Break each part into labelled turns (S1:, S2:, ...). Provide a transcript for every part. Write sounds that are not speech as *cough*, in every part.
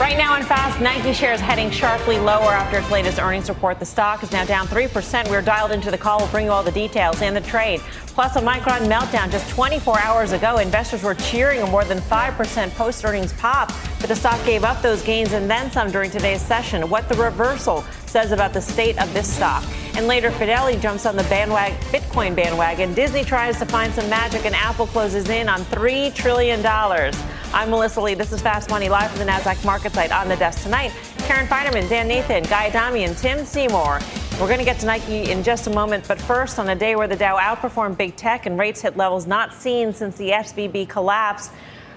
S1: Right now in fast, Nike shares heading sharply lower after its latest earnings report. The stock is now down 3%. We're dialed into the call. We'll bring you all the details and the trade. Plus, a Micron meltdown just 24 hours ago. Investors were cheering a more than 5% post earnings pop, but the stock gave up those gains and then some during today's session. What the reversal says about the state of this stock. And later, Fidelity jumps on the bandwagon, Bitcoin bandwagon. Disney tries to find some magic, and Apple closes in on $3 trillion. I'm Melissa Lee. This is Fast Money live from the NASDAQ market site on the desk tonight. Karen Finerman, Dan Nathan, Guy Adami, and Tim Seymour. We're going to get to Nike in just a moment, but first, on a day where the Dow outperformed big tech and rates hit levels not seen since the SVB collapse,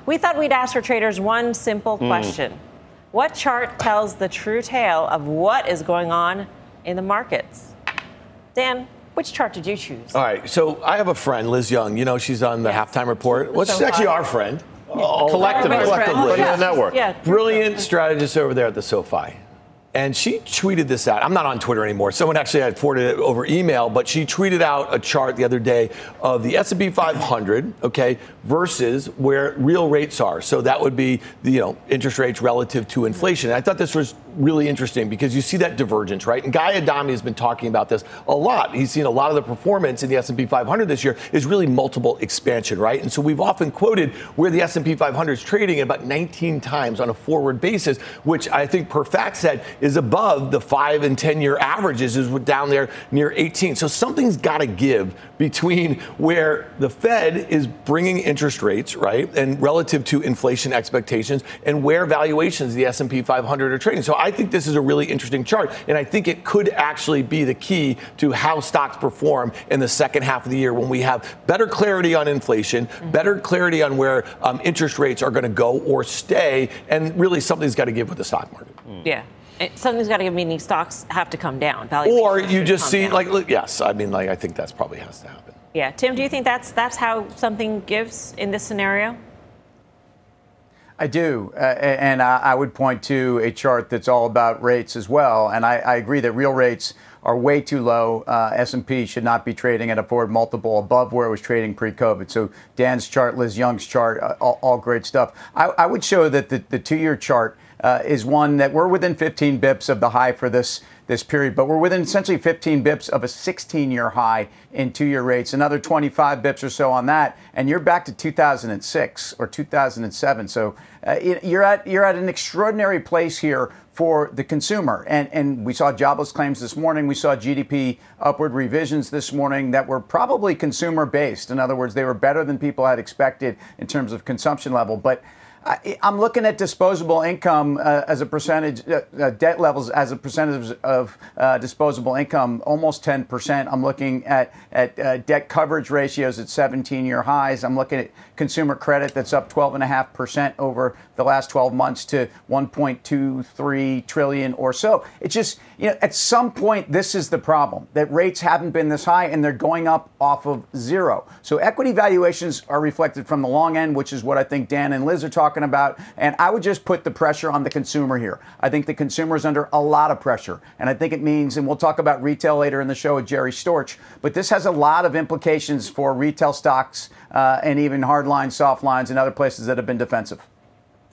S1: we thought we'd ask our traders one simple question. Mm. What chart tells the true tale of what is going on in the markets? Dan, which chart did you choose?
S2: All right, so I have a friend, Liz Young. You know, she's on the yes. halftime report. Well, so she's actually our friend.
S3: Oh, collectively, collectively,
S2: yeah. network. Yeah. Brilliant strategist over there at the SoFi. And she tweeted this out. I'm not on Twitter anymore. Someone actually had forwarded it over email, but she tweeted out a chart the other day of the S&P 500, okay, versus where real rates are. So that would be the, you know, interest rates relative to inflation. And I thought this was really interesting because you see that divergence, right? And Guy Adami has been talking about this a lot. He's seen a lot of the performance in the S&P 500 this year is really multiple expansion, right? And so we've often quoted where the S&P 500 is trading about 19 times on a forward basis, which I think per fact FactSet is above the five and 10 year averages, is down there near 18. So something's got to give between where the Fed is bringing interest rates, right, and relative to inflation expectations, and where valuations the S&P 500 are trading. So I think this is a really interesting chart, and I think it could actually be the key to how stocks perform in the second half of the year when we have better clarity on inflation, mm-hmm. better clarity on where um, interest rates are going to go or stay, and really something's got to give with the stock market.
S1: Yeah something's got to give meaning stocks have to come down.
S2: Or you just see down. like yes, I mean like I think that's probably has to happen.
S1: Yeah, Tim, do you think that's that's how something gives in this scenario?
S4: I do, uh, and I would point to a chart that's all about rates as well. And I, I agree that real rates are way too low. Uh, S&P should not be trading at a forward multiple above where it was trading pre-COVID. So Dan's chart, Liz Young's chart, uh, all, all, great stuff. I, I, would show that the, the two-year chart uh, is one that we're within 15 bips of the high for this this period, but we're within essentially 15 bips of a 16-year high in two-year rates, another 25 bips or so on that, and you're back to 2006 or 2007. So uh, you're at you're at an extraordinary place here for the consumer. And, and we saw jobless claims this morning. We saw GDP upward revisions this morning that were probably consumer based. In other words, they were better than people had expected in terms of consumption level. But I, am looking at disposable income uh, as a percentage, uh, uh, debt levels as a percentage of uh, disposable income, almost 10%. I'm looking at, at uh, debt coverage ratios at 17 year highs. I'm looking at consumer credit that's up 12.5% over the last 12 months to 1.23 trillion or so. It's just, you know, at some point, this is the problem that rates haven't been this high and they're going up off of zero. So equity valuations are reflected from the long end, which is what I think Dan and Liz are talking about. And I would just put the pressure on the consumer here. I think the consumer is under a lot of pressure. And I think it means, and we'll talk about retail later in the show with Jerry Storch, but this has a lot of implications for retail stocks uh, and even hard lines, soft lines, and other places that have been defensive.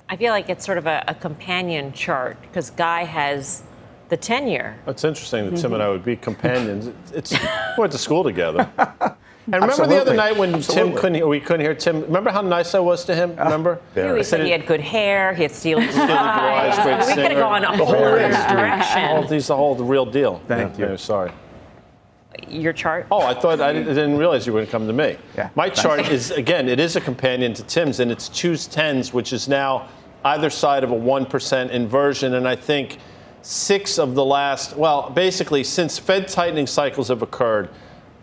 S1: I feel like it's sort of a, a companion chart because Guy has the tenure.
S3: That's interesting that Tim and I would be companions. It's we went to school together. *laughs* And remember Absolutely. the other night when Absolutely. Tim couldn't, we couldn't hear Tim. Remember how nice I was to him? Uh, remember?
S1: Yeah. He said he had good hair. He had steely *laughs* eyes. we could have gone a whole direction.
S3: All these, the whole the real deal.
S4: Thank
S3: yeah,
S4: you.
S3: sorry.
S1: Your chart?
S3: Oh, I thought I didn't realize you were going to come to me. Yeah. My chart is again, it is a companion to Tim's, and it's twos tens, which is now either side of a 1% inversion. And I think six of the last, well, basically, since Fed tightening cycles have occurred,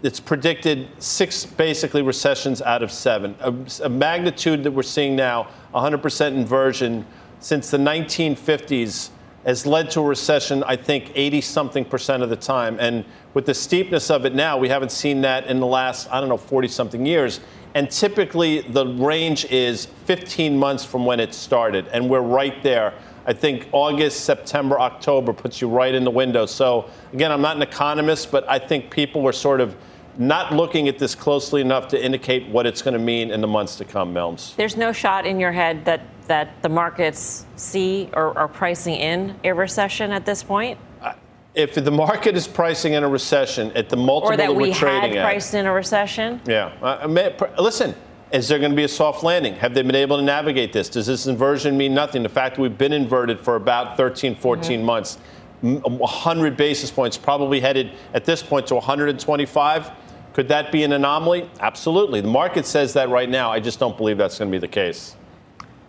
S3: it's predicted six basically recessions out of seven. A, a magnitude that we're seeing now, 100% inversion since the 1950s has led to a recession, I think 80 something percent of the time. And with the steepness of it now, we haven't seen that in the last, I don't know, 40 something years. And typically the range is 15 months from when it started. And we're right there. I think August, September, October puts you right in the window. So, again, I'm not an economist, but I think people were sort of not looking at this closely enough to indicate what it's going to mean in the months to come, Melms.
S1: There's no shot in your head that, that the markets see or are pricing in a recession at this point?
S3: If the market is pricing in a recession at the multiple
S1: or that,
S3: that
S1: we had priced in a recession,
S3: yeah. Uh, listen, is there going to be a soft landing? Have they been able to navigate this? Does this inversion mean nothing? The fact that we've been inverted for about 13, 14 mm-hmm. months, 100 basis points, probably headed at this point to 125. Could that be an anomaly? Absolutely. The market says that right now. I just don't believe that's going to be the case.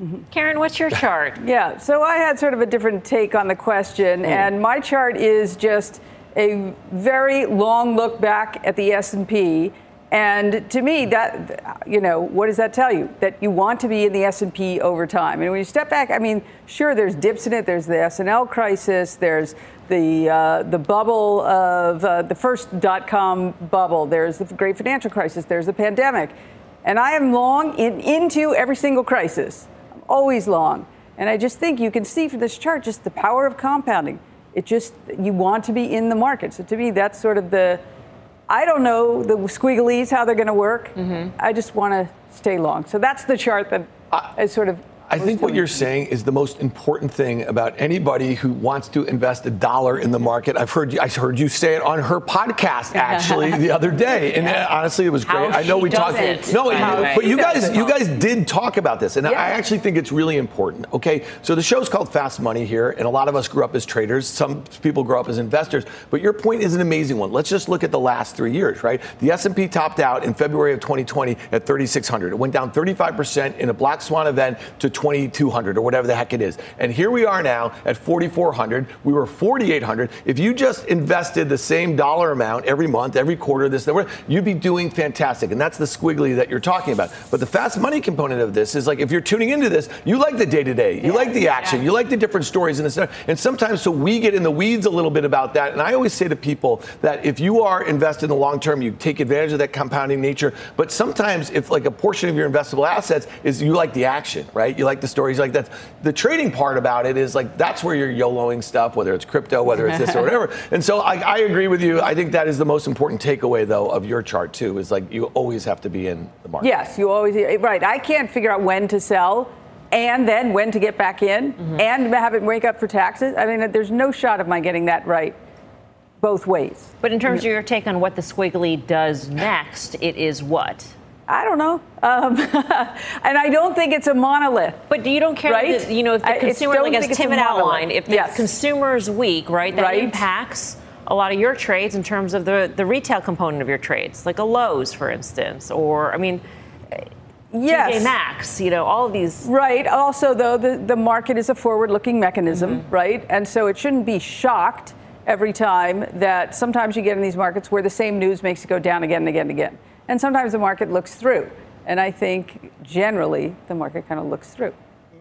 S1: Mm-hmm. Karen, what's your chart? *laughs*
S5: yeah, so I had sort of a different take on the question, mm. and my chart is just a very long look back at the S&P and to me, that you know, what does that tell you? That you want to be in the S and P over time. And when you step back, I mean, sure, there's dips in it. There's the S and L crisis. There's the uh, the bubble of uh, the first dot com bubble. There's the great financial crisis. There's the pandemic. And I am long in, into every single crisis. I'm always long. And I just think you can see from this chart just the power of compounding. It just you want to be in the market. So to me, that's sort of the I don't know the squigglies, how they're going to work. Mm-hmm. I just want to stay long. So that's the chart that I, is sort of
S2: I think what you're saying is the most important thing about anybody who wants to invest a dollar in the market. I've heard you, I heard you say it on her podcast actually the other day, *laughs* and yeah. honestly, it was great.
S1: How
S2: I know we
S1: talked. It.
S2: No, but you guys, you guys did talk about this, and yeah. I actually think it's really important. Okay, so the show's called Fast Money here, and a lot of us grew up as traders. Some people grow up as investors, but your point is an amazing one. Let's just look at the last three years, right? The S&P topped out in February of 2020 at 3,600. It went down 35 percent in a black swan event to 2200 or whatever the heck it is. And here we are now at 4400. We were 4800. If you just invested the same dollar amount every month, every quarter, this, that, you'd be doing fantastic. And that's the squiggly that you're talking about. But the fast money component of this is like if you're tuning into this, you like the day to day, you like the action, yeah. you like the different stories in this. And sometimes so we get in the weeds a little bit about that. And I always say to people that if you are invested in the long term, you take advantage of that compounding nature. But sometimes if like a portion of your investable assets is you like the action, right? You like the stories like that. The trading part about it is like that's where you're YOLOing stuff, whether it's crypto, whether it's this or *laughs* whatever. And so I, I agree with you. I think that is the most important takeaway though of your chart too. Is like you always have to be in the market.
S5: Yes, you always right. I can't figure out when to sell and then when to get back in mm-hmm. and have it wake up for taxes. I mean, there's no shot of my getting that right both ways.
S1: But in terms of your take on what the squiggly does next, it is what?
S5: I don't know. Um, *laughs* and I don't think it's a monolith.
S1: But you don't care, right? you know, if the consumer, like as Tim had outlined, if the yes. consumer is weak, right, that right. impacts a lot of your trades in terms of the, the retail component of your trades, like a Lowe's, for instance, or, I mean,
S5: yes.
S1: TJ Maxx, you know, all of these.
S5: Right. Also, though, the, the market is a forward looking mechanism, mm-hmm. right? And so it shouldn't be shocked every time that sometimes you get in these markets where the same news makes it go down again and again and again. And sometimes the market looks through. And I think generally the market kind of looks through.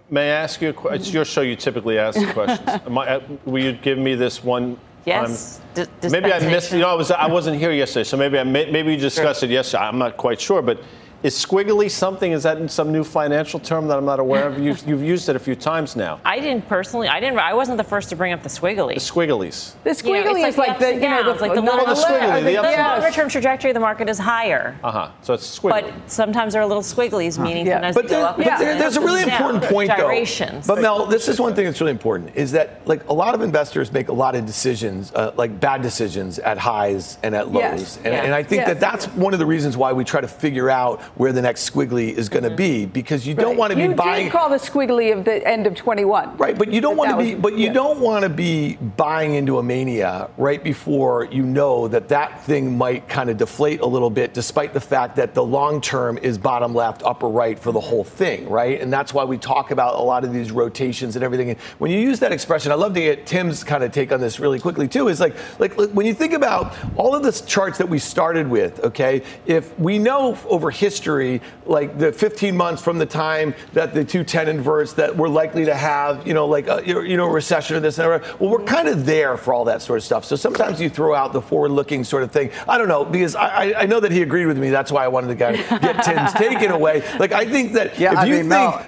S3: May I ask you a question? It's your show, you typically ask questions. *laughs* I, uh, will you give me this one?
S1: Yes.
S3: D- maybe I missed, you know, I, was, I wasn't here yesterday, so maybe I maybe you discussed sure. it yesterday. I'm not quite sure, but is squiggly something? Is that some new financial term that I'm not aware of? You've, you've used it a few times now.
S1: I didn't personally. I didn't. I wasn't the first to bring up the squiggly.
S3: The squigglies.
S5: The squiggly you know, is like, like the, you know, the,
S1: like the,
S3: no, the squiggly. The,
S1: the longer term trajectory of the market is higher.
S3: Uh huh. So it's squiggly.
S1: But sometimes there are little squigglies, uh-huh. meaning
S2: yeah. but, there, but there, there's a really important point
S1: gyrations.
S2: though. But Mel, this is one thing that's really important: is that like a lot of investors make a lot of decisions, uh, like bad decisions at highs and at lows, yes. and, yeah. and, I think yes. that that's one of the reasons why we try to figure out where the next squiggly is going to mm-hmm. be because you don't want to be buying.
S5: You call the squiggly of the end of 21.
S2: Right, but you don't want to be. Was, but you yeah. don't want to be buying into a mania right before you know that that thing might kind of deflate a little bit, despite the fact that the long term is bottom left, upper right for the whole thing, right? And that's why we talk about a lot of these rotations and everything. And when you use that expression, I love to get Tim's kind of take on this really quickly too. Is like, like, like when you think about all of the charts that we started with, okay, if we know over history history, like the 15 months from the time that the 210 inverts, that we're likely to have, you know, like a, you know, recession or this and that. Well, we're kind of there for all that sort of stuff. So sometimes you throw out the forward-looking sort of thing. I don't know because I, I know that he agreed with me. That's why I wanted to get, get *laughs* Tim's take in a way. Like I think that
S4: yeah,
S2: if
S4: I
S2: you
S4: mean,
S2: think.
S4: Mel,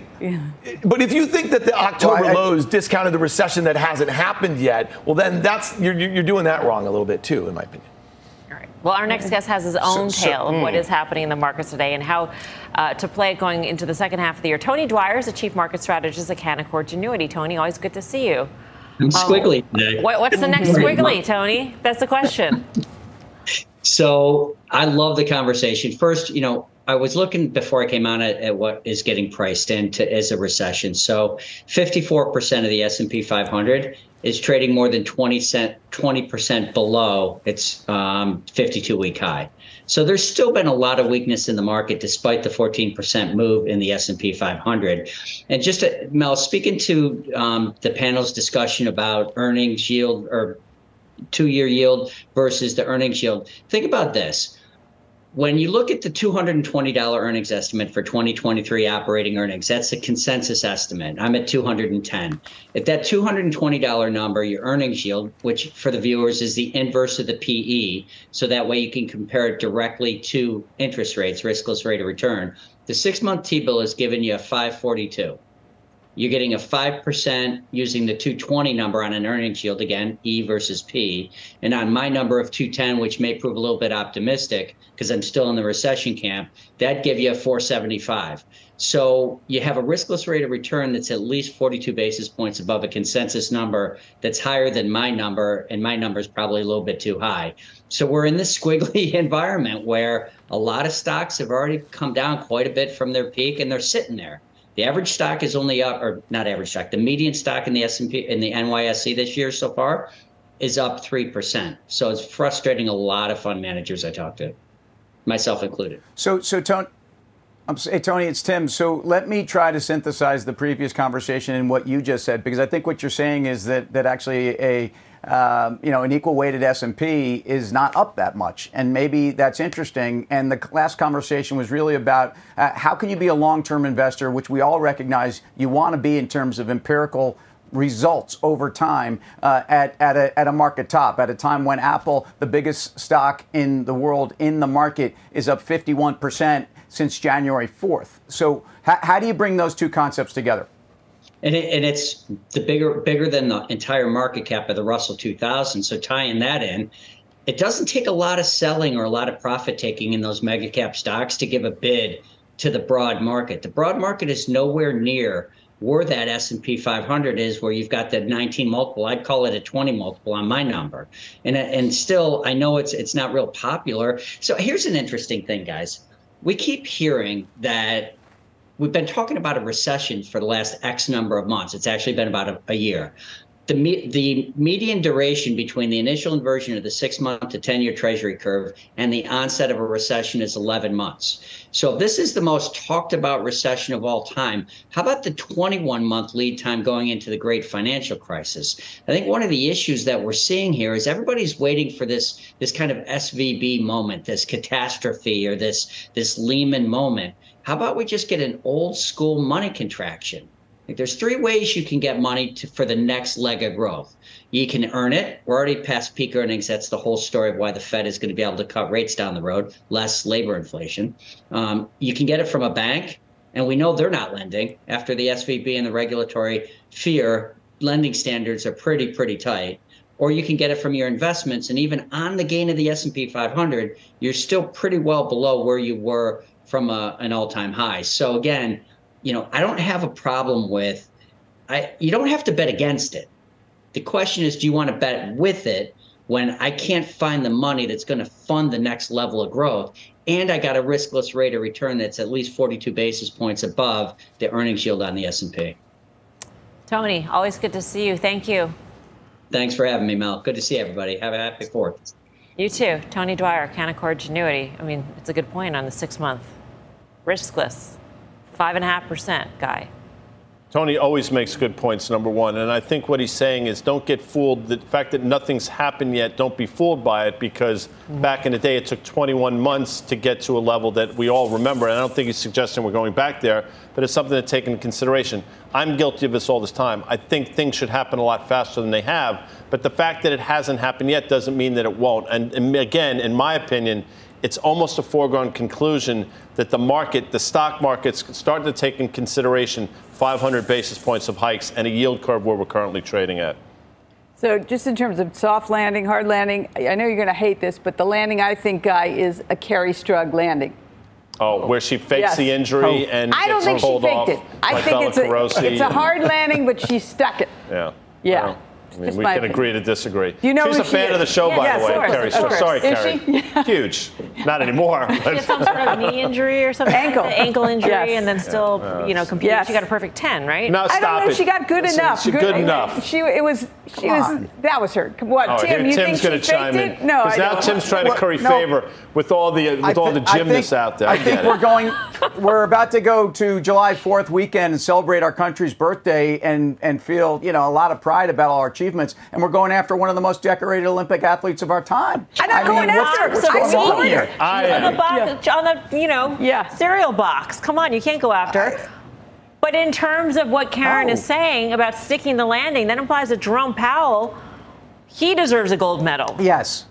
S2: but if you think that the October
S4: Well, I-
S2: lows discounted the recession that hasn't happened yet, well, then that's you're, you're doing that wrong a little bit too, in my opinion.
S1: All right. Well, our next guest has his own
S2: so-
S1: tale of what is happening in the markets today and how uh, to play it going into the second half of the year. Tony Dwyer is the chief market strategist at Canaccord Genuity. Tony, always good to see you.
S6: I'm squiggly today.
S1: What, what's the next squiggly, Tony? That's the question. *laughs*
S6: So I love the conversation. First, you know, I was looking before I came on at, at what is getting priced into as a recession. So 54% of the S&P 500 is trading more than 20 cent, 20% below its 52-week high. So there's still been a lot of weakness in the market despite the 14% move in the S&P 500. And just to, Mel, speaking to um, the panel's discussion about earnings yield or two-year yield versus the earnings yield, think about this when you look at the $220 earnings estimate for 2023 operating earnings, that's a consensus estimate. I'm at 210. If that $220 number, your earnings yield, which for the viewers is the inverse of the PE, so that way you can compare it directly to interest rates, riskless rate of return. The six-month T-bill is giving you a 542 you're getting a 5% using the 220 number on an earnings yield again e versus p. And on my number of 210 which may prove a little bit optimistic because i'm still in the recession camp that give you a 475 so you have a riskless rate of return that's at least 42 basis points above a consensus number that's higher than my number and my number is probably a little bit too high. So we're in this squiggly *laughs* environment where a lot of stocks have already come down quite a bit from their peak and they're sitting there the average stock is only up, or not average stock. The median stock in the S and P in the NYSE this year so far is up three percent. So it's frustrating a lot of fund managers I talk to, myself included.
S4: So, so Tony, I'm, hey, Tony, it's Tim. So let me try to synthesize the previous conversation and what you just said, because I think what you're saying is that that actually a um, you know an equal weighted S&P is not up that much, and maybe that's interesting. And the last conversation was really about uh, how can you be a long-term investor, which we all recognize you want to be in terms of empirical results over time uh, at, at, a, at a market top at a time when Apple, the biggest stock in the world in the market, is up 51% since January 4th. So, how, how do you bring those two concepts together?
S6: And, it, and it's the bigger bigger than the entire market cap of the Russell 2000. So tying that in, it doesn't take a lot of selling or a lot of profit taking in those mega cap stocks to give a bid to the broad market. The broad market is nowhere near where that S&P 500 is, where you've got the 19 multiple. I'd call it a 20 multiple on my number. And and still, I know it's it's not real popular. So here's an interesting thing, guys. We keep hearing that we've been talking about a recession for the last X number of months. It's actually been about a, a year. The, me- the median duration between the initial inversion of the six month to 10 year treasury curve and the onset of a recession is 11 months. So, if this is the most talked about recession of all time, how about the 21 month lead time going into the great financial crisis? I think one of the issues that we're seeing here is everybody's waiting for this, this kind of SVB moment, this catastrophe, or this, this Lehman moment. How about we just get an old school money contraction? Like there's three ways you can get money to, for the next leg of growth. You can earn it. We're already past peak earnings. That's the whole story of why the Fed is going to be able to cut rates down the road, less labor inflation. Um, you can get it from a bank, and we know they're not lending after the SVB and the regulatory fear. Lending standards are pretty pretty tight. Or you can get it from your investments, and even on the gain of the S&P 500, you're still pretty well below where you were from a, an all-time high. So again, you know, I don't have a problem with I you don't have to bet against it. The question is do you want to bet with it when I can't find the money that's going to fund the next level of growth and I got a riskless rate of return that's at least 42 basis points above the earnings yield on the S&P.
S1: Tony, always good to see you. Thank you.
S6: Thanks for having me, Mel. Good to see everybody. Have a happy 4th.
S1: You too. Tony Dwyer, Canaccord Genuity. I mean, it's a good point on the six month. Riskless. Five and a half percent guy.
S3: Tony always makes good points, number one. And I think what he's saying is don't get fooled. The fact that nothing's happened yet, don't be fooled by it because mm-hmm. back in the day, it took 21 months to get to a level that we all remember. And I don't think he's suggesting we're going back there, but it's something to take into consideration. I'm guilty of this all this time. I think things should happen a lot faster than they have. But the fact that it hasn't happened yet doesn't mean that it won't. And, and again, in my opinion, it's almost a foregone conclusion that the market, the stock market's starting to take in consideration 500 basis points of hikes and a yield curve where we're currently trading at.
S5: So, just in terms of soft landing, hard landing, I know you're going to hate this, but the landing I think, Guy, is a Kerri Strug landing.
S3: Oh, where she fakes yes. the injury oh. and
S5: I don't think she faked it. I think it's a, it's a hard landing, but she stuck it. *laughs*
S3: Yeah.
S5: Yeah. Well,
S3: I mean, we can opinion. agree to disagree.
S5: You know
S3: She's a fan
S5: is?
S3: of the show,
S5: yeah,
S3: by
S5: yeah,
S3: the way, Kerri. So, sorry,
S5: is
S3: Kerri. *laughs* Huge. Not anymore. *laughs*
S1: She had some sort of knee injury or something.
S5: Ankle.
S1: Ankle injury,
S5: yes.
S1: and then still, yeah. you know, competing. Yes. She got a perfect 10, right?
S3: No, stop
S5: I don't know.
S3: It.
S5: She got good
S3: Listen,
S5: enough.
S3: She good, good enough.
S5: She, it was, she was, that was her. What,
S3: oh,
S5: Tim,
S3: here,
S5: you
S3: Tim's
S5: think
S3: she chime in.
S5: it? No,
S3: Because now Tim's trying to curry
S4: no.
S3: favor with all the with all the gymnasts
S4: think,
S3: out there.
S4: I, I think we're going. We're about to go to July 4th weekend and celebrate our country's birthday and and feel you know a lot of pride about all our achievements. And we're going after one of the most decorated Olympic athletes of our time.
S5: I'm not I going mean, after.
S4: What's, what's going on here?
S1: I, on the box, yeah. on the you know
S5: yeah.
S1: cereal box. Come on, you can't go after. I, but in terms of what Karen oh. is saying about sticking the landing, that implies that Jerome Powell, he deserves a gold medal.
S4: Yes.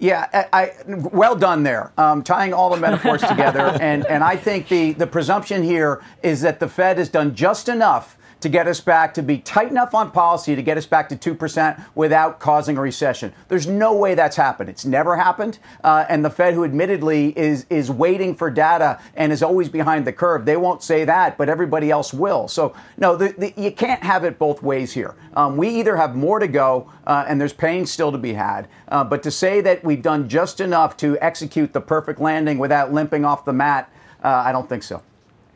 S4: Yeah, I, I, well done there, um, tying all the metaphors *laughs* together. And, and I think the, the presumption here is that the Fed has done just enough to get us back to be tight enough on policy to get us back to 2% without causing a recession. There's no way that's happened. It's never happened. Uh, and the Fed, who admittedly is, is waiting for data and is always behind the curve, they won't say that, but everybody else will. So, no, the, the, you can't have it both ways here. Um, we either have more to go uh, and there's pain still to be had, uh, but to say that we've done just enough to execute the perfect landing without limping off the mat, uh, I don't think so.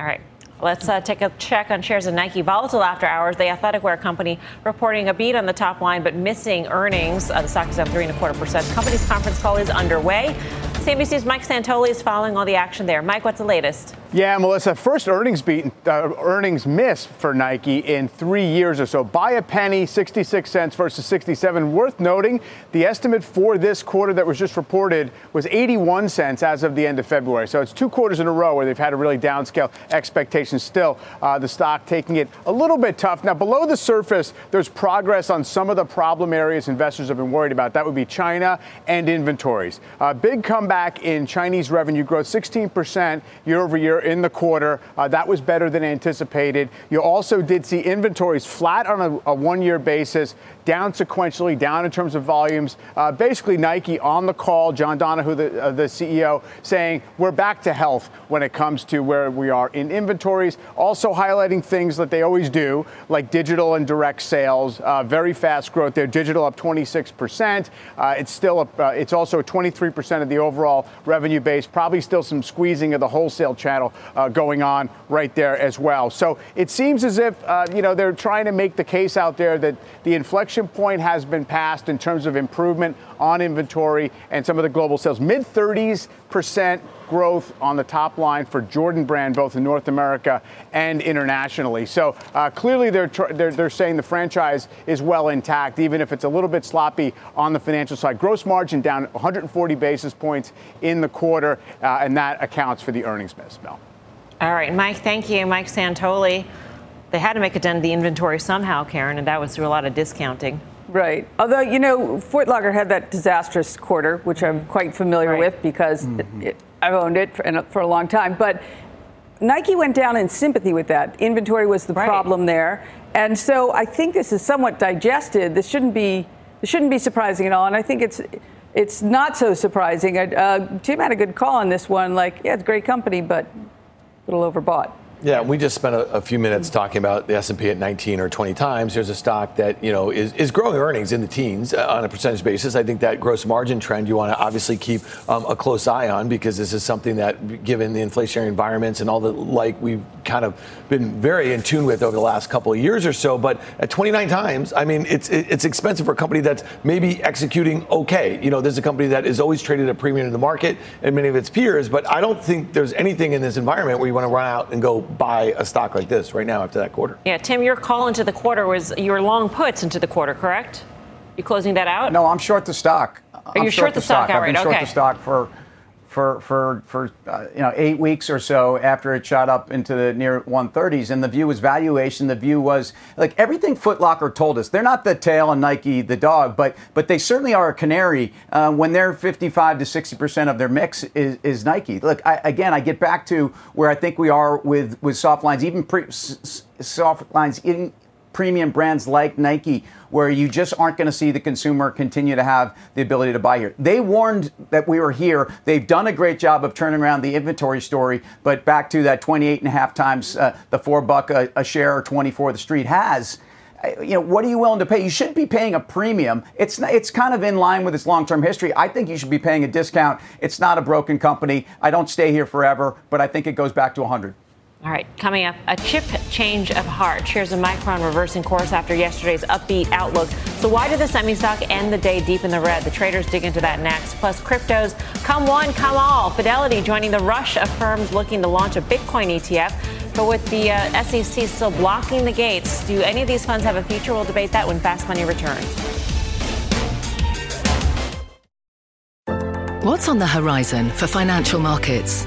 S1: All right. Let's uh, take a check on shares of Nike. Volatile after hours. The athletic wear company reporting a beat on the top line, but missing earnings. Uh, the stock is up three and a quarter percent. Company's conference call is underway. CNBC's Mike Santoli is following all the action there. Mike, what's the latest?
S7: Yeah, Melissa, first earnings beat, uh, earnings miss for Nike in three years or so. By a penny, 66 cents versus 67. Worth noting, the estimate for this quarter that was just reported was 81 cents as of the end of February. So it's two quarters in a row where they've had a really downscale expectation. Still, uh, the stock taking it a little bit tough. Now, below the surface, there's progress on some of the problem areas investors have been worried about. That would be China and inventories. Uh, big comeback in Chinese revenue growth, 16% year over year in the quarter. Uh, that was better than anticipated. You also did see inventories flat on a, a one year basis, down sequentially, down in terms of volumes. Uh, basically, Nike on the call, John Donahoe, the, uh, the CEO, saying we're back to health when it comes to where we are in inventories. Also highlighting things that they always do, like digital and direct sales. Uh, very fast growth there. Digital up 26%. Uh, it's still a, uh, it's also 23% of the overall revenue base. Probably still some squeezing of the wholesale channel uh, going on right there as well. So it seems as if you know they're trying to make the case out there that the inflection point has been passed in terms of improvement on inventory and some of the global sales. Mid 30s percent growth on the top line for Jordan Brand, both in North America and internationally. So uh, clearly, they're, tr- they're, they're saying the franchise is well intact, even if it's a little bit sloppy on the financial side. Gross margin down 140 basis points in the quarter, uh, and that accounts for the earnings miss. Mel.
S1: All right, Mike. Thank you, Mike Santoli they had to make a dent in the inventory somehow, Karen, and that was through a lot of discounting.
S5: Right. Although, you know, Foot Locker had that disastrous quarter, which I'm quite familiar right. with because mm-hmm. it, it, I've owned it for, for, a long time. But Nike went down in sympathy with that. Inventory was the right. problem there. And so I think this is somewhat digested. This shouldn't be this shouldn't be surprising at all. And I think it's it's not so surprising. Uh, Tim had a good call on this one. Like, yeah, it's a great company, but a little overbought.
S2: Yeah, we just spent a, a, few minutes talking about the S&P at 19 or 20 times. There's a stock that you know is, is growing earnings in the teens uh, on a percentage basis. I think that gross margin trend you want to obviously keep um, a close eye on because this is something that, given the inflationary environments and all the like, we've kind of been very in tune with over the last couple of years or so. But at 29 times, I mean, it's it's expensive for a company that's maybe executing okay. You know, there's a company that is always traded at a premium in the market and many of its peers. But I don't think there's anything in this environment where you want to run out and go buy a stock like this right now after that quarter.
S1: Yeah, Tim, your call into the quarter was your long puts into the quarter, correct? You closing that out?
S4: No, I'm short the stock.
S1: Are you short, short the stock, stock.
S4: I've been short the stock for for for for uh, you know eight weeks or so after it shot up into the near 130s, and the view was valuation. The view was like everything Footlocker told us. They're not the tail and Nike the dog, but but they certainly are a canary uh, when they're 55 to 60 percent of their mix is, is Nike. Look, I, again, I get back to where I think we are with with soft lines, even pre, soft lines in premium brands like Nike, where you just aren't going to see the consumer continue to have the ability to buy here. They warned that we were here. They've done a great job of turning around the inventory story, but back to that 28 and a half times uh, the four buck a, a share or 24 the street has uh, you know, what are you willing to pay? You shouldn't be paying a premium. It's it's kind of in line with its long-term history. I think you should be paying a discount. It's not a broken company. I don't stay here forever, but I think it goes back to 100.
S1: All right, coming up, a chip change of heart. Shares of Micron reversing course after yesterday's upbeat outlook. So, why did the semi stock end the day deep in the red? The traders dig into that next. Plus, cryptos come one, come all. Fidelity joining the rush of firms looking to launch a Bitcoin ETF. But with the uh, SEC still blocking the gates, do any of these funds have a future? We'll debate that when Fast Money returns.
S8: What's on the horizon for financial markets?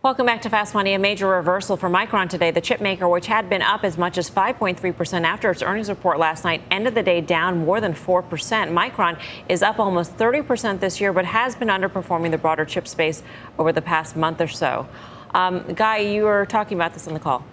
S1: Welcome back to Fast Money. A major reversal for Micron today. The chip maker, which had been up as much as 5.3% after its earnings report last night, ended the day down more than 4%. Micron is up almost 30% this year, but has been underperforming the broader chip space over the past month or so. Um, Guy, you were talking about this on the call.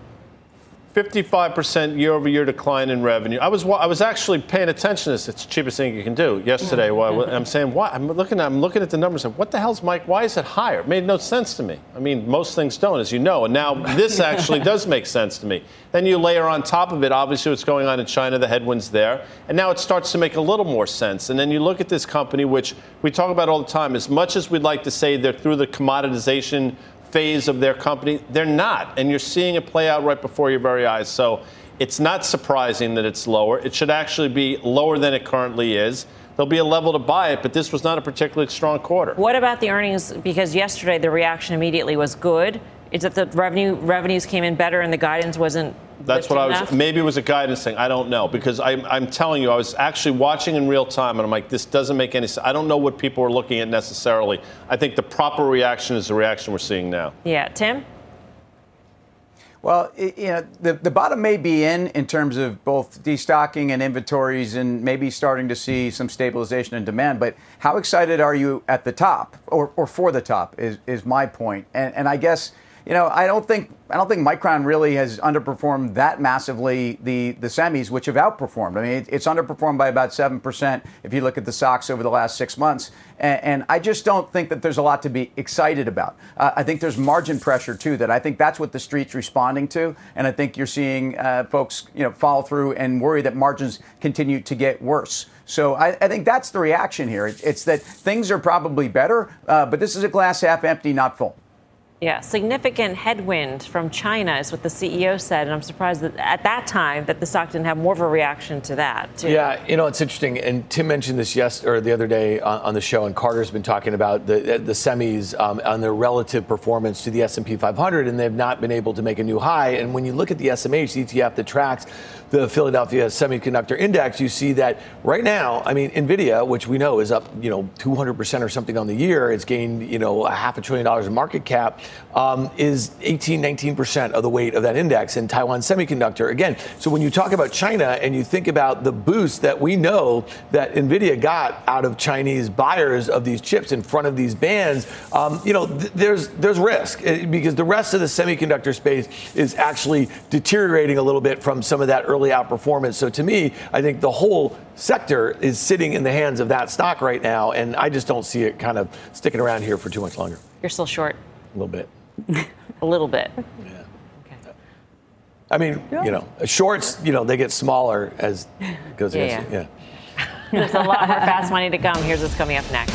S3: 55% year-over-year decline in revenue. I was I was actually paying attention to this. It's the cheapest thing you can do yesterday. Mm-hmm. I'm saying, what? I'm looking at I'm looking at the numbers and what the hell's Mike? Why is it higher? It made no sense to me. I mean, most things don't, as you know. And now *laughs* this actually does make sense to me. Then you layer on top of it, obviously, what's going on in China, the headwinds there, and now it starts to make a little more sense. And then you look at this company, which we talk about all the time. As much as we'd like to say they're through the commoditization phase of their company. They're not, and you're seeing it play out right before your very eyes. So it's not surprising that it's lower. It should actually be lower than it currently is. There'll be a level to buy it, but this was not a particularly strong quarter.
S1: What about the earnings? Because yesterday the reaction immediately was good. Is that the revenue revenues came in better and the guidance wasn't
S3: that's what I was.
S1: Enough?
S3: Maybe it was a guidance thing. I don't know because I'm, I'm telling you, I was actually watching in real time, and I'm like, this doesn't make any sense. I don't know what people are looking at necessarily. I think the proper reaction is the reaction we're seeing now.
S1: Yeah, Tim.
S4: Well, you know, the, the bottom may be in in terms of both destocking and inventories and maybe starting to see some stabilization in demand. But how excited are you at the top or, or for the top is, is my point. And, and I guess – you know, I don't think I don't think Micron really has underperformed that massively the the semis, which have outperformed. I mean, it, it's underperformed by about seven percent if you look at the stocks over the last six months, and, and, I just don't think that there's a lot to be excited about. Uh, I think there's margin pressure too. That I think that's what the street's responding to, and I think you're seeing uh, folks, you know, follow through and worry that margins continue to get worse. So I, I think that's the reaction here. It, it's that things are probably better, uh, but this is a glass half empty, not full.
S1: Yeah, significant headwind from China is what the CEO said, and I'm surprised that at that time that the stock didn't have more of a reaction to that. Too.
S2: Yeah, you know it's interesting, and Tim mentioned this yes or the other day on, on the show, and Carter's been talking about the the semis um, on their relative performance to the S&P 500, and they've not been able to make a new high. And when you look at the SMH the ETF that tracks the Philadelphia Semiconductor Index, you see that right now, I mean, Nvidia, which we know is up, you know, 200% or something on the year, it's gained, you know, a half a trillion dollars in market cap. um, is 18, 19% of the weight of that index in Taiwan Semiconductor. Again, so when you talk about China and you think about the boost that we know that NVIDIA got out of Chinese buyers of these chips in front of these bans, um, you know, th- there's, there's risk eh, because the rest of the semiconductor space is actually deteriorating a little bit from some of that early outperformance. So to me, I think the whole sector is sitting in the hands of that stock right now, and I just don't see it kind of sticking around here for too much longer.
S1: You're still short.
S2: A little bit. *laughs*
S1: a little bit.
S2: Yeah. Okay. I mean, you know, shorts, you know, they get smaller as it goes.
S1: Yeah,
S2: yeah. yeah. *laughs*
S1: There's a lot more fast money to come. Here's what's coming up next.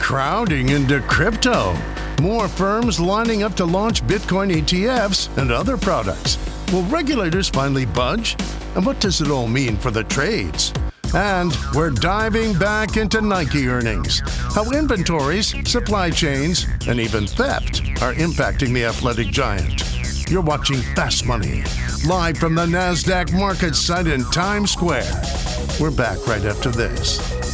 S9: Crowding into crypto. More firms lining up to launch Bitcoin ETFs and other products. Will regulators finally budge? And what does it all mean for the trades? And we're diving back into Nike earnings, how inventories, supply chains, and even theft are impacting the athletic giant. You're watching Fast Money, live from the NASDAQ market site in Times Square. We're back right after this.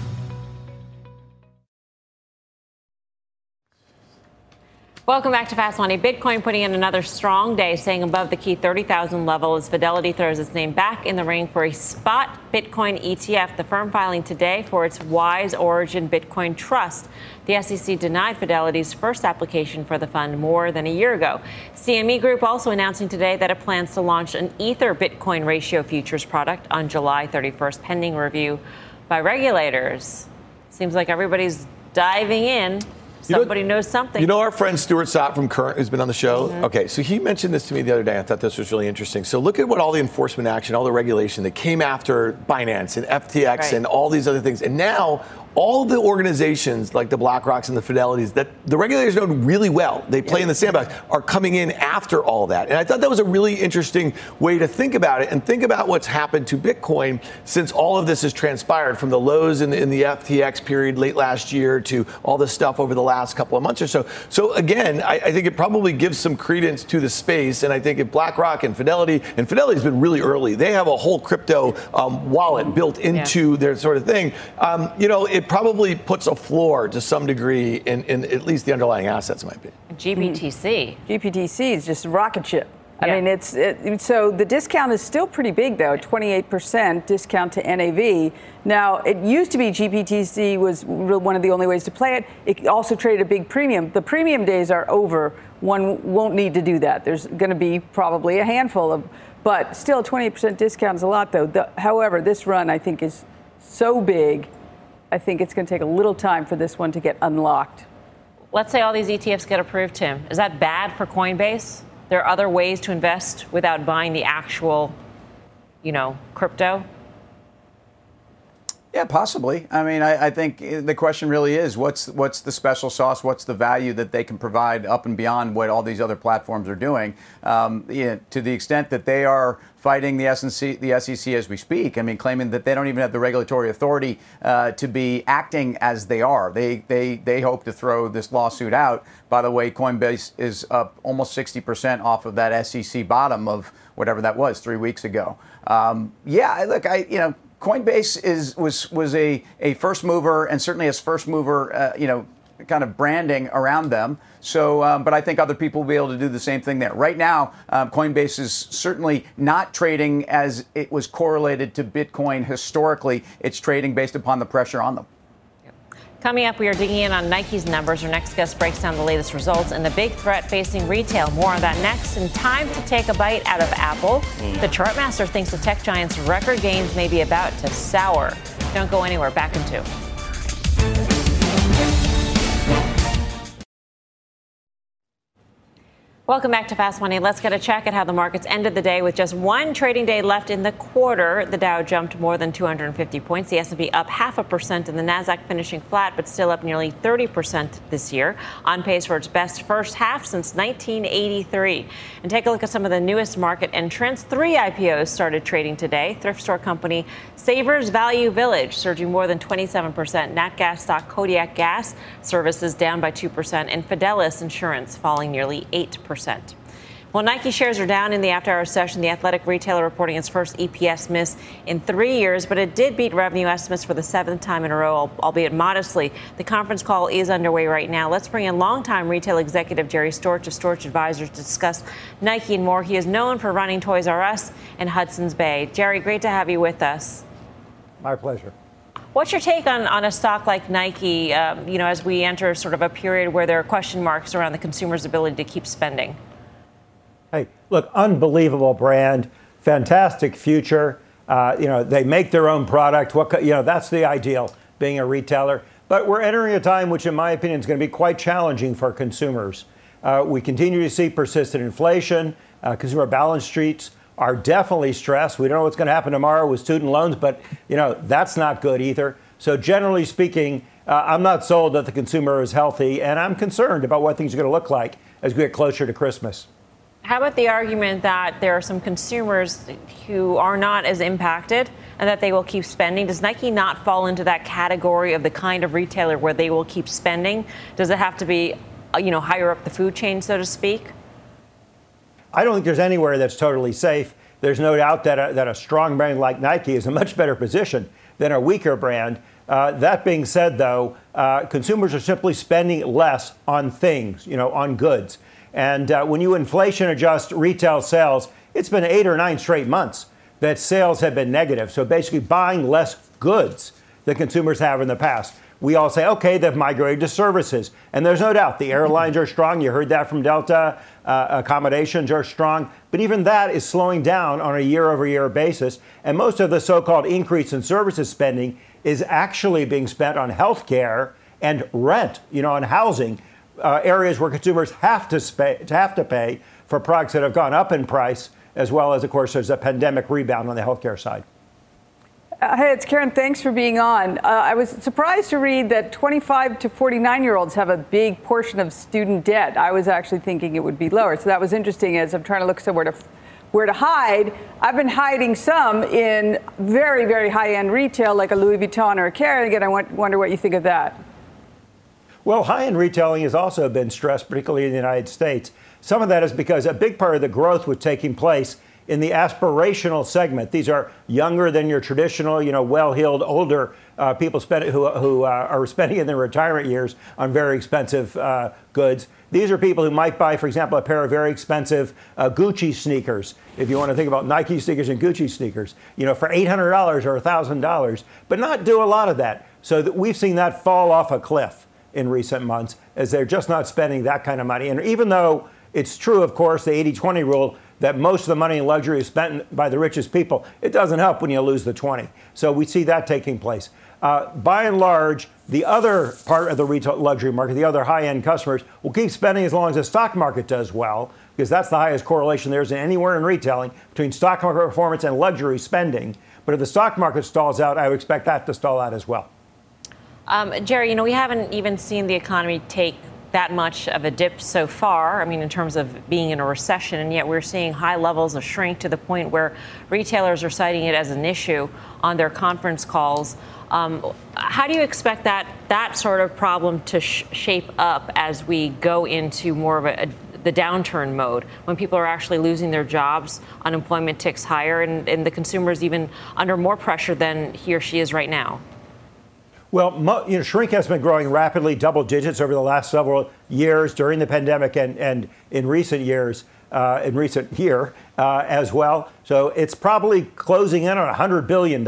S1: Welcome back to Fast Money. Bitcoin putting in another strong day, staying above the key 30,000 level as Fidelity throws its name back in the ring for a spot Bitcoin ETF. The firm filing today for its Wise Origin Bitcoin Trust. The SEC denied Fidelity's first application for the fund more than a year ago. CME Group also announcing today that it plans to launch an Ether Bitcoin ratio futures product on July 31st, pending review by regulators. Seems like everybody's diving in Somebody
S2: you
S1: know, knows something.
S2: You know our friend Stuart Sopp from Current, who's been on the show? Mm-hmm. Okay, so he mentioned this to me the other day. I thought this was really interesting. So look at what all the enforcement action, all the regulation that came after Binance and FTX right. and all these other things. And now all the organizations like the BlackRocks and the Fidelities that the regulators know really well, they play yeah. in the sandbox, are coming in after all that. And I thought that was a really interesting way to think about it and think about what's happened to Bitcoin since all of this has transpired from the lows in the, in the FTX period late last year to all this stuff over the last couple of months or so. So again, I, I think it probably gives some credence to the space. And I think if BlackRock and Fidelity, and Fidelity's been really early, they have a whole crypto um, wallet built into yeah. their sort of thing. Um, you know, it it probably puts a floor to some degree in, in at least the underlying assets might be.
S1: GBTC.
S5: GBTC is just rocket ship. I yeah. mean, it's it, so the discount is still pretty big though, 28% discount to NAV. Now, it used to be GBTC was one of the only ways to play it. It also traded a big premium. The premium days are over. One won't need to do that. There's going to be probably a handful of, but still, 28% discount is a lot though. The, however, this run I think is so big I think it's going to take a little time for this one to get unlocked.
S1: Let's say all these ETFs get approved, Tim. Is that bad for Coinbase? There are other ways to invest without buying the actual, you know, crypto?
S4: Yeah, possibly. I mean, I, I, think the question really is what's what's the special sauce? What's the value that they can provide up and beyond what all these other platforms are doing? Um, yeah, to the extent that they are fighting the SEC, the SEC as we speak. I mean, claiming that they don't even have the regulatory authority uh, to be acting as they are. They they they hope to throw this lawsuit out. By the way, Coinbase is up almost 60% off of that SEC bottom of whatever that was three weeks ago. Um, yeah, look, I you know Coinbase is was was a, a first mover and certainly has first mover uh, you know kind of branding around them. So, um, but I think other people will be able to do the same thing there. Right now, um, Coinbase is certainly not trading as it was correlated to Bitcoin historically. It's trading based upon the pressure on them.
S1: Coming up, we are digging in on Nike's numbers. Our next guest breaks down the latest results and the big threat facing retail. More on that next. And time to take a bite out of Apple. Mm. The chartmaster thinks the tech giant's record gains may be about to sour. Don't go anywhere. Back in two. Welcome back to Fast Money. Let's get a check at how the markets ended the day with just one trading day left in the quarter. The Dow jumped more than 250 points, the S&P up half a percent, and the Nasdaq finishing flat, but still up nearly 30 percent this year, on pace for its best first half since 1983. And take a look at some of the newest market entrants. Three IPOs started trading today. Thrift store company Savers Value Village surging more than 27 percent. NatGas stock Kodiak Gas Services down by 2 percent, and Fidelis Insurance falling nearly 8 percent. Well, Nike shares are down in the after hours session. The athletic retailer reporting its first EPS miss in three years, but it did beat revenue estimates for the seventh time in a row, albeit modestly. The conference call is underway right now. Let's bring in longtime retail executive Jerry Storch of Storch Advisors to discuss Nike and more. He is known for running Toys R Us in Hudson's Bay. Jerry, great to have you with us.
S10: My pleasure.
S1: What's your take on, on a stock like Nike, um, you know, as we enter sort of a period where there are question marks around the consumer's ability to keep spending?
S10: Hey, look, unbelievable brand, fantastic future. Uh, you know, they make their own product. What you know, that's the ideal being a retailer. But we're entering a time which, in my opinion, is going to be quite challenging for consumers. Uh, we continue to see persistent inflation. Uh, consumer balance sheets are definitely stressed. We don't know what's going to happen tomorrow with student loans, but you know that's not good either. So generally speaking, uh, I'm not sold that the consumer is healthy, and I'm concerned about what things are going to look like as we get closer to Christmas.
S1: How about the argument that there are some consumers who are not as impacted and that they will keep spending? Does Nike not fall into that category of the kind of retailer where they will keep spending? Does it have to be, uh, you know, higher up the food chain, so to speak?
S10: I don't think there's anywhere that's totally safe. There's no doubt that a, that a strong brand like Nike is a much better position than a weaker brand. Uh, that being said, though, uh, consumers are simply spending less on things, you know, on goods. And uh, when you inflation adjust retail sales, it's been eight or nine straight months that sales have been negative. So basically, buying less goods than consumers have in the past. We all say, okay, they've migrated to services. And there's no doubt the airlines are strong. You heard that from Delta. Uh, accommodations are strong. But even that is slowing down on a year over year basis. And most of the so called increase in services spending is actually being spent on health care and rent, you know, on housing uh, areas where consumers have to, pay, have to pay for products that have gone up in price, as well as, of course, there's a pandemic rebound on the healthcare side.
S5: Uh, hey, it's Karen. Thanks for being on. Uh, I was surprised to read that 25 to 49 year olds have a big portion of student debt. I was actually thinking it would be lower. So that was interesting as I'm trying to look somewhere to where to hide. I've been hiding some in very, very high end retail like a Louis Vuitton or a. Again, I wonder what you think of that.
S10: Well, high end retailing has also been stressed, particularly in the United States. Some of that is because a big part of the growth was taking place in the aspirational segment. These are younger than your traditional, you know, well-heeled, older uh, people spend, who, who uh, are spending in their retirement years on very expensive uh, goods. These are people who might buy, for example, a pair of very expensive uh, Gucci sneakers. If you want to think about Nike sneakers and Gucci sneakers, you know, for $800 or $1,000, but not do a lot of that. So that we've seen that fall off a cliff in recent months as they're just not spending that kind of money. And even though it's true, of course, the 80 20 rule that most of the money in luxury is spent by the richest people, it doesn't help when you lose the 20. So we see that taking place. Uh, by and large, the other part of the retail luxury market, the other high end customers, will keep spending as long as the stock market does well, because that's the highest correlation there is anywhere in retailing between stock market performance and luxury spending. But if the stock market stalls out, I would expect that to stall out as well.
S1: Um, Jerry, you know, we haven't even seen the economy take that much of a dip so far. I mean, in terms of being in a recession, and yet we're seeing high levels of shrink to the point where retailers are citing it as an issue on their conference calls. Um, how do you expect that that sort of problem to sh- shape up as we go into more of a, a the downturn mode when people are actually losing their jobs, unemployment ticks higher, and, and the consumer is even under more pressure than he or she is right now?
S10: Well, you know, shrink has been growing rapidly, double digits over the last several years during the pandemic and, and in recent years, uh, in recent year uh, as well. So it's probably closing in on $100 billion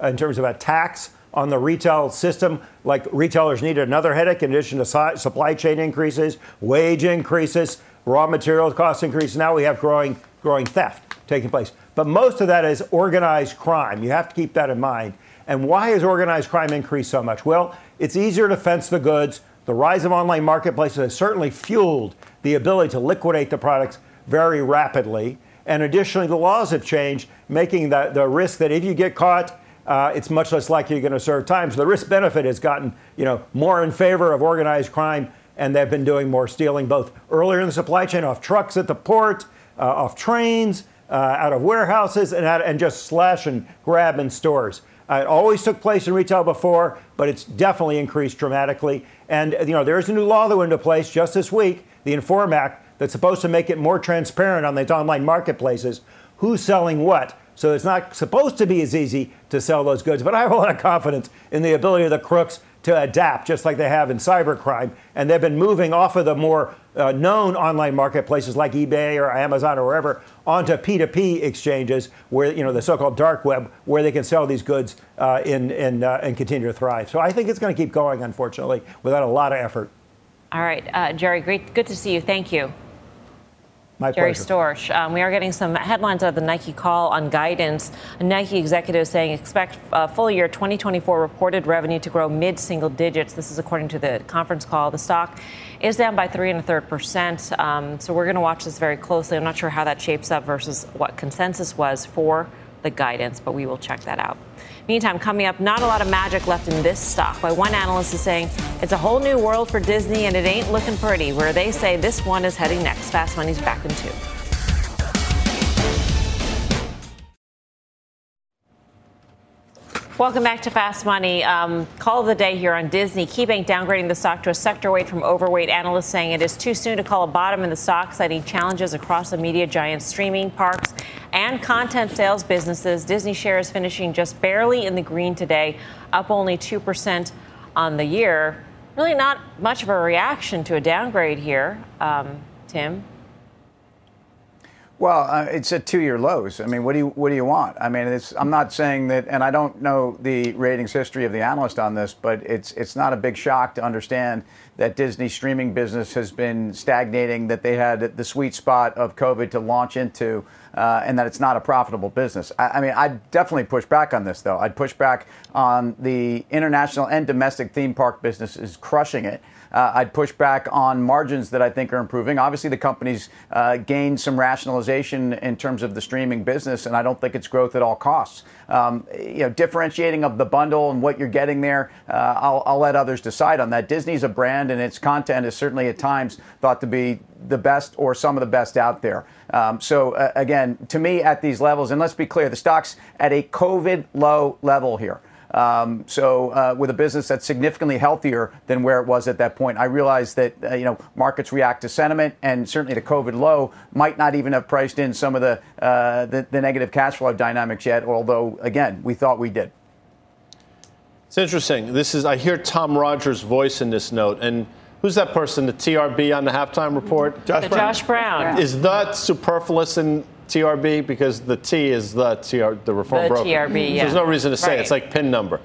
S10: in terms of a tax on the retail system. Like retailers need another headache in addition to supply chain increases, wage increases, raw materials cost increases. Now we have growing, growing theft taking place. But most of that is organized crime. You have to keep that in mind. And why has organized crime increased so much? Well, it's easier to fence the goods The rise of online marketplaces has certainly fueled the ability to liquidate the products very rapidly. And additionally, the laws have changed, making the, the risk that if you get caught, uh, it's much less likely you're going to serve time. So the risk benefit has gotten you know more in favor of organized crime, and they've been doing more stealing both earlier in the supply chain, off trucks at the port, uh, off trains, uh, out of warehouses, and, out, and just slash and grab in stores. Uh, it always took place in retail before, but it's definitely increased dramatically. And you know there's a new law that went into place just this week, the Inform Act, that's supposed to make it more transparent on these online marketplaces who's selling what. So it's not supposed to be as easy to sell those goods. But I have a lot of confidence in the ability of the crooks to adapt, just like they have in cybercrime. And they've been moving off of the more uh, known online marketplaces like eBay or Amazon or wherever onto P2P exchanges, where you know the so-called dark web, where they can sell these goods uh, in, in, uh, and continue to thrive. So I think it's going to keep going, unfortunately, without a lot of effort.
S1: All right, uh, Jerry, great, good to see you. Thank you.
S10: My
S1: Jerry
S10: pleasure.
S1: Storch. Um, we are getting some headlines out of the Nike call on guidance. A Nike executive saying expect uh, full year 2024 reported revenue to grow mid single digits. This is according to the conference call. The stock is down by three and a third percent. Um, so we're going to watch this very closely. I'm not sure how that shapes up versus what consensus was for the guidance, but we will check that out. Meantime, coming up, not a lot of magic left in this stock. By one analyst is saying it's a whole new world for Disney and it ain't looking pretty, where they say this one is heading next. Fast Money's back in two. Welcome back to Fast Money. Um, call of the day here on Disney. KeyBank downgrading the stock to a sector weight from overweight. Analysts saying it is too soon to call a bottom in the stock, citing challenges across the media giant's streaming, parks, and content sales businesses. Disney shares finishing just barely in the green today, up only 2% on the year. Really not much of a reaction to a downgrade here, um, Tim.
S4: Well, uh, it's at two-year lows. I mean, what do you what do you want? I mean, I'm not saying that, and I don't know the ratings history of the analyst on this, but it's it's not a big shock to understand that Disney streaming business has been stagnating, that they had the sweet spot of COVID to launch into, uh, and that it's not a profitable business. I, I mean, I'd definitely push back on this, though. I'd push back on the international and domestic theme park business is crushing it. Uh, I'd push back on margins that I think are improving. Obviously, the company's uh, gained some rationalization in terms of the streaming business, and I don't think it's growth at all costs. Um, you know, differentiating of the bundle and what you're getting there, uh, I'll, I'll let others decide on that. Disney's a brand, and its content is certainly at times thought to be the best or some of the best out there. Um, so uh, again, to me, at these levels, and let's be clear, the stock's at a COVID low level here. Um, so uh, with a business that's significantly healthier than where it was at that point, I realize that uh, you know markets react to sentiment and certainly the COVID low might not even have priced in some of the, uh, the, the negative cash flow dynamics yet. Although again, we thought we did.
S3: It's interesting. This is I hear Tom Rogers' voice in this note and. Who's that person? The TRB on the halftime report?
S1: Josh Brown. Josh Brown.
S3: Is that superfluous in TRB because the T is the TR, the reform
S1: the
S3: broker.
S1: TRB, yeah.
S3: So there's no reason to say
S1: right.
S3: it. it's like pin number.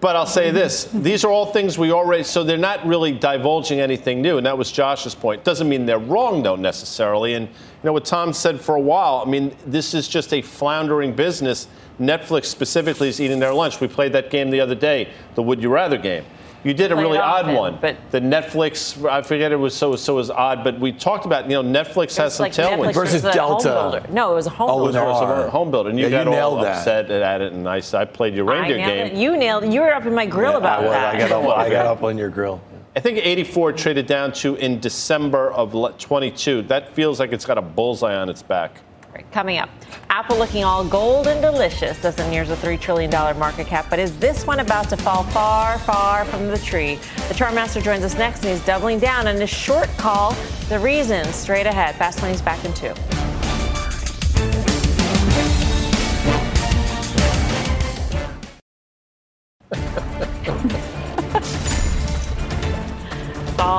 S3: But I'll say this: *laughs* these are all things we already. So they're not really divulging anything new, and that was Josh's point. Doesn't mean they're wrong, though, necessarily. And you know what Tom said for a while. I mean, this is just a floundering business. Netflix specifically is eating their lunch. We played that game the other day, the Would You Rather game. You did a
S1: Play it
S3: really odd one.
S1: but-
S3: the Netflix, I forget it was so so was odd, but we talked about you know Netflix has some
S1: like
S3: tailwinds.
S1: Netflix was a home builder. No, it was a home
S3: Oh, it was
S1: builder.
S3: a home builder, and you
S2: Yeah, you
S3: got all
S2: nailed that.
S3: upset at it, and I, I played your
S1: I
S3: reindeer
S1: nailed
S3: game.
S1: it. You nailed it. You were up in my grill about
S2: I, was,
S1: that.
S2: I got up. I got up on your grill.
S3: I think 84 traded down to in December of 22. That feels like it's got a bullseye on its back.
S1: Right, Coming up, Apple looking all gold and delicious as it nears a $3 trillion market cap. But is this one about to fall far, far from the tree? The Chartmaster joins us next and he's doubling down on his short call. The reason straight ahead. Fast Money's back in two.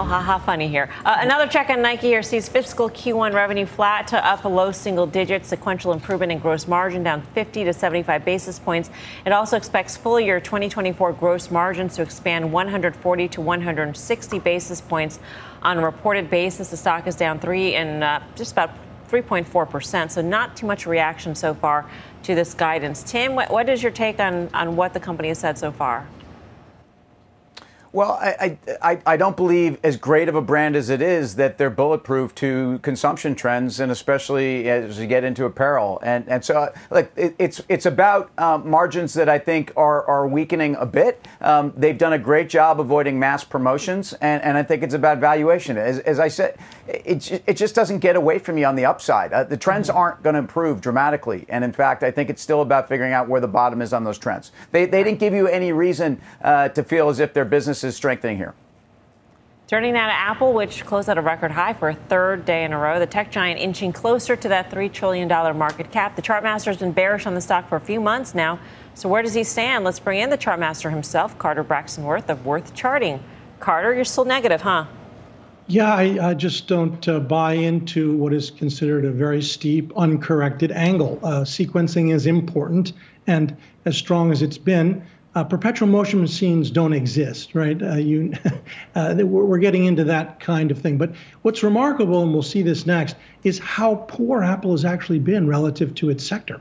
S1: It's ha funny here. Uh, another check on Nike here sees fiscal Q1 revenue flat to up a low single digit, sequential improvement in gross margin down 50 to 75 basis points. It also expects full year 2024 gross margins to expand 140 to 160 basis points on a reported basis. The stock is down three and uh, just about 3.4%. So not too much reaction so far to this guidance. Tim, what, what is your take on, on what the company has said so far?
S4: Well, I, I, I don't believe, as great of a brand as it is, that they're bulletproof to consumption trends, and especially as you get into apparel. And and so, look, it, it's it's about uh, margins that I think are are weakening a bit. Um, they've done a great job avoiding mass promotions, and, and I think it's about valuation. As, as I said, it it just doesn't get away from you on the upside. Uh, the trends aren't going to improve dramatically, and in fact, I think it's still about figuring out where the bottom is on those trends. They they didn't give you any reason uh, to feel as if their business business is strengthening here.
S1: Turning now to Apple, which closed at a record high for a third day in a row. The tech giant inching closer to that $3 trillion market cap. The chartmaster has been bearish on the stock for a few months now. So where does he stand? Let's bring in the chartmaster himself, Carter Braxton Worth of Worth Charting. Carter, you're still negative, huh?
S11: Yeah, I, I just don't uh, buy into what is considered a very steep, uncorrected angle. Uh, sequencing is important, and as strong as it's been, uh, perpetual motion machines don't exist, right? Uh, you, *laughs* uh, we're getting into that kind of thing. But what's remarkable, and we'll see this next, is how poor Apple has actually been relative to its sector.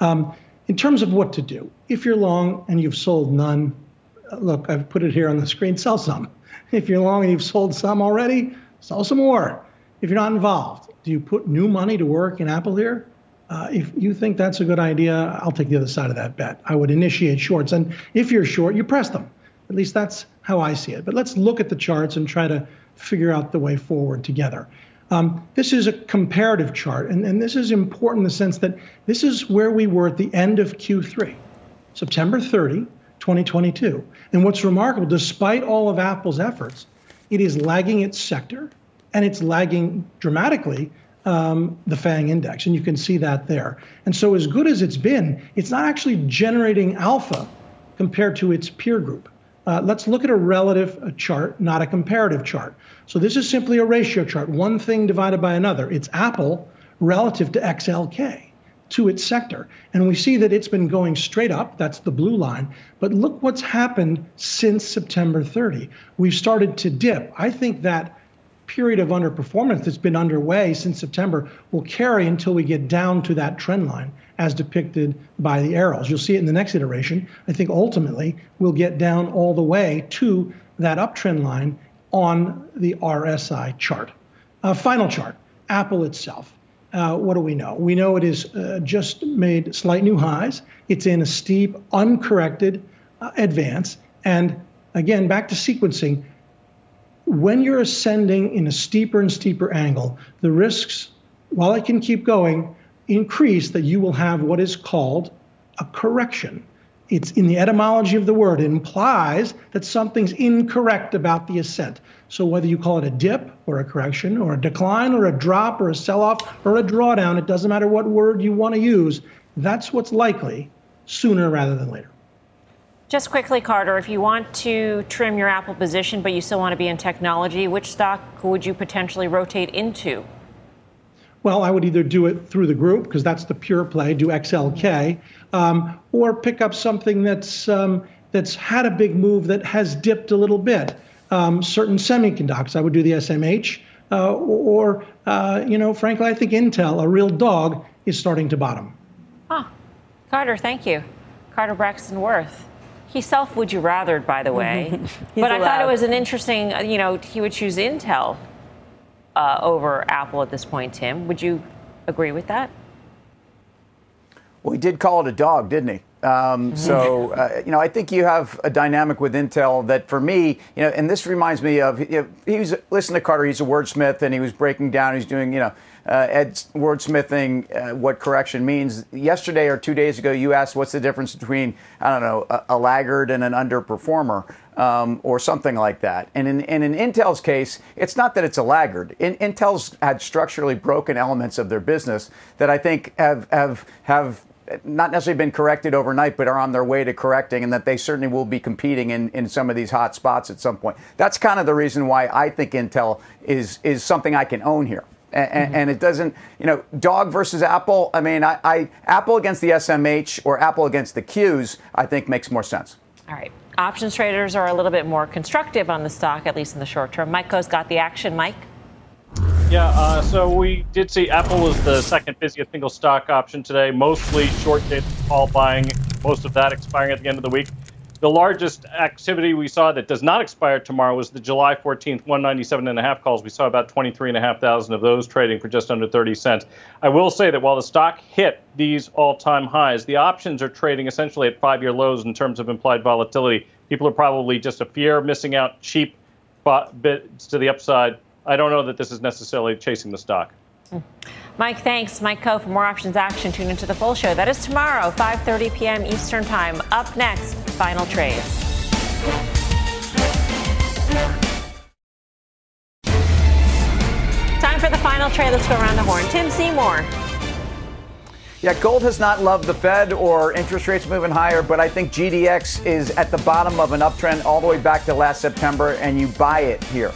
S11: Um, in terms of what to do, if you're long and you've sold none, uh, look, I've put it here on the screen, sell some. *laughs* If you're long and you've sold some already, sell some more. If you're not involved, do you put new money to work in Apple here? Uh, if you think that's a good idea, I'll take the other side of that bet. I would initiate shorts. And if you're short, you press them. At least that's how I see it. But let's look at the charts and try to figure out the way forward together. Um, this is a comparative chart, and, and this is important in the sense that this is where we were at the end of Q3, September 30, 2022. And what's remarkable, despite all of Apple's efforts, it is lagging its sector, and it's lagging dramatically um, the FANG index, and you can see that there. And so, as good as it's been, it's not actually generating alpha compared to its peer group. Uh, let's look at a relative chart, not a comparative chart. So, this is simply a ratio chart, one thing divided by another. It's Apple relative to XLK to its sector. And we see that it's been going straight up. That's the blue line. But look what's happened since September 30. We've started to dip. I think that period of underperformance that's been underway since September will carry until we get down to that trend line as depicted by the arrows. You'll see it in the next iteration. I think ultimately we'll get down all the way to that uptrend line on the RSI chart. Uh, final chart, Apple itself. Uh, what do we know? We know it is uh, just made slight new highs. It's in a steep, uncorrected uh, advance. And again, back to sequencing, when you're ascending in a steeper and steeper angle, the risks, while it can keep going, increase that you will have what is called a correction. It's in the etymology of the word, it implies that something's incorrect about the ascent. So whether you call it a dip or a correction or a decline or a drop or a sell off or a drawdown, it doesn't matter what word you want to use, that's what's likely sooner rather than later.
S1: Just quickly, Carter, if you want to trim your Apple position, but you still want to be in technology, which stock would you potentially rotate into?
S11: Well, I would either do it through the group because that's the pure play, do XLK, um, or pick up something that's um, that's had a big move that has dipped a little bit. Um, certain semiconductors, I would do the SMH, uh, or uh, you know, frankly, I think Intel, a real dog, is starting to bottom.
S1: Huh. Carter, thank you. Carter Braxton Worth. He self would you rather, by the way. *laughs* but I thought it was an interesting, uh, you know, he would choose Intel uh, over Apple at this point, Tim. Would you agree with that?
S4: Well, he did call it a dog, didn't he? Um, so, uh, you know, I think you have a dynamic with Intel that for me, you know, and this reminds me of, you know, he was, listen to Carter, he's a wordsmith and he was breaking down, he's doing, you know, uh, Ed wordsmithing uh, what correction means. Yesterday or two days ago, you asked what's the difference between I don't know a, a laggard and an underperformer. Um, or something like that. And in, and in Intel's case, it's not that it's a laggard. In, Intel's had structurally broken elements of their business that I think have have have not necessarily been corrected overnight, but are on their way to correcting, and that they certainly will be competing in, in some of these hot spots at some point. That's kind of the reason why I think Intel is is something I can own here. And, mm-hmm. and, it doesn't, you know, dog versus Apple. I mean, I, I, Apple against the SMH or Apple against the Qs, I think makes more sense.
S1: All right. Options traders are a little bit more constructive on the stock, at least in the short term. Mike has got the action. Mike?
S12: Yeah, uh, so we did see Apple was the second busiest single stock option today, mostly short dated call buying, most of that expiring at the end of the week. The largest activity we saw that does not expire tomorrow was the July 14th 197 and a half calls. We saw about 23,500 of those trading for just under 30 cents. I will say that while the stock hit these all-time highs, the options are trading essentially at five-year lows in terms of implied volatility. People are probably just a fear of missing out cheap bits to the upside. I don't know that this is necessarily chasing the stock.
S1: Mike, thanks. Mike Khouw for more options action. Tune into the full show. That is tomorrow, 5:30 p.m. Eastern Time. Up next, final trades. Time for the final trade. Let's go around the horn. Tim Seymour.
S4: Yeah, gold has not loved the Fed or interest rates moving higher, but I think GDX is at the bottom of an uptrend all the way back to last September, and you buy it here.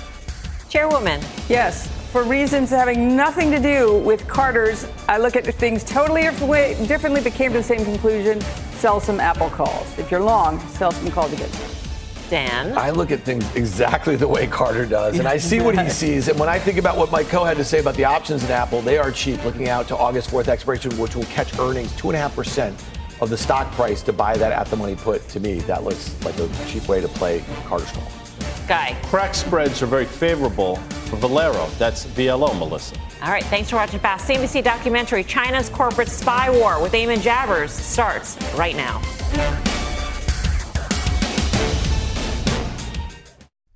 S1: Chairwoman.
S5: Yes, for reasons having nothing to do with Carter's. I look at things totally differently, but came to the same conclusion. Sell some Apple calls. If you're long, sell some calls against it.
S1: Dan.
S2: I look at things exactly the way Carter does, and I see what he *laughs* sees. And when I think about what Mike Khouw had to say about the options in Apple, they are cheap. Looking out to August 4th expiration, which will catch earnings two and a half percent of the stock price to buy that at the money put. To me, that looks like a cheap way to play Carter's call.
S1: Guy.
S3: Crack spreads are very favorable for Valero. That's VLO, Melissa.
S1: All right, thanks for watching Fast. CNBC documentary China's Corporate Spy War with Eamon Javers starts right now.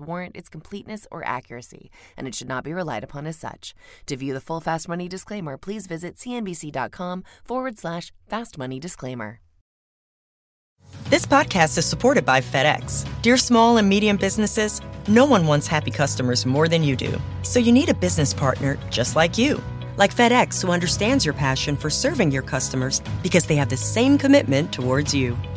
S13: warrant its completeness or accuracy, and it should not be relied upon as such. To view the full Fast Money disclaimer, please visit cnbc.com forward slash fast money disclaimer.
S14: This podcast is supported by FedEx. Dear small and medium businesses, no one wants happy customers more than you do. So you need a business partner just like you. Like FedEx, who understands your passion for serving your customers because they have the same commitment towards you.